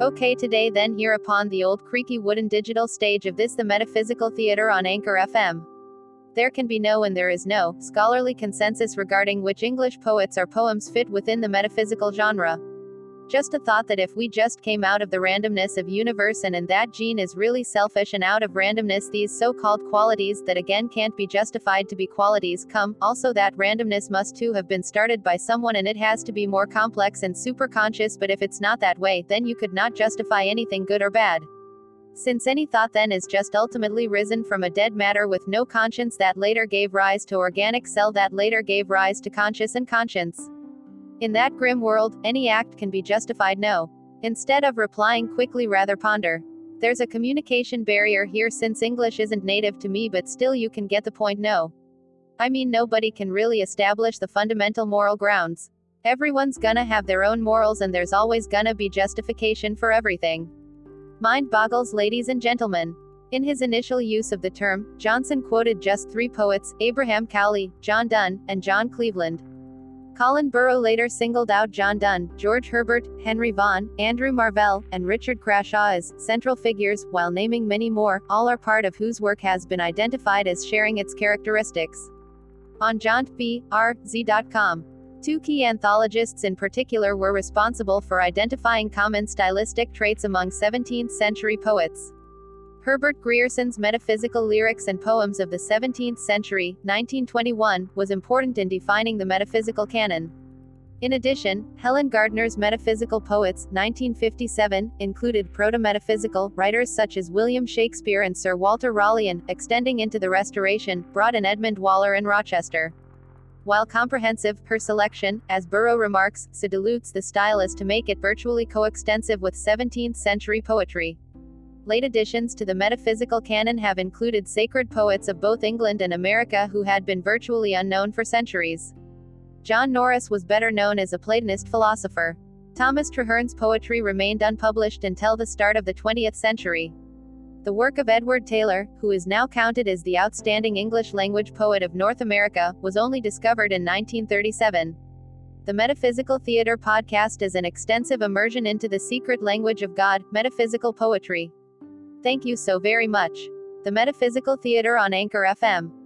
Okay, today then here upon the old creaky wooden digital stage of this the metaphysical theater on Anchor FM. There can be no and there is no scholarly consensus regarding which English poets or poems fit within the metaphysical genre. Just a thought that if we just came out of the randomness of universe and and that gene is really selfish and out of randomness these so-called qualities that again can't be justified to be qualities come, also that randomness must too have been started by someone and it has to be more complex and super conscious but if it's not that way, then you could not justify anything good or bad. Since any thought then is just ultimately risen from a dead matter with no conscience that later gave rise to organic cell that later gave rise to conscious and conscience. In that grim world, any act can be justified no. Instead of replying quickly, rather ponder. There's a communication barrier here since English isn't native to me, but still you can get the point no. I mean, nobody can really establish the fundamental moral grounds. Everyone's gonna have their own morals, and there's always gonna be justification for everything. Mind boggles, ladies and gentlemen. In his initial use of the term, Johnson quoted just three poets Abraham Cowley, John Donne, and John Cleveland. Colin Burrow later singled out John Donne, George Herbert, Henry Vaughan, Andrew Marvell, and Richard Crashaw as central figures, while naming many more, all are part of whose work has been identified as sharing its characteristics. On JauntBRZ.com. Two key anthologists in particular were responsible for identifying common stylistic traits among 17th century poets. Herbert Grierson's Metaphysical Lyrics and Poems of the 17th Century, 1921, was important in defining the metaphysical canon. In addition, Helen Gardner's Metaphysical Poets, 1957, included proto-metaphysical writers such as William Shakespeare and Sir Walter Raleigh and, extending into the Restoration, brought in Edmund Waller and Rochester. While comprehensive, her selection, as Burrow remarks, so dilutes the style as to make it virtually coextensive with 17th century poetry. Late additions to the metaphysical canon have included sacred poets of both England and America who had been virtually unknown for centuries. John Norris was better known as a Platonist philosopher. Thomas Traherne's poetry remained unpublished until the start of the 20th century. The work of Edward Taylor, who is now counted as the outstanding English language poet of North America, was only discovered in 1937. The Metaphysical Theater podcast is an extensive immersion into the secret language of God, metaphysical poetry. Thank you so very much. The Metaphysical Theater on Anchor FM.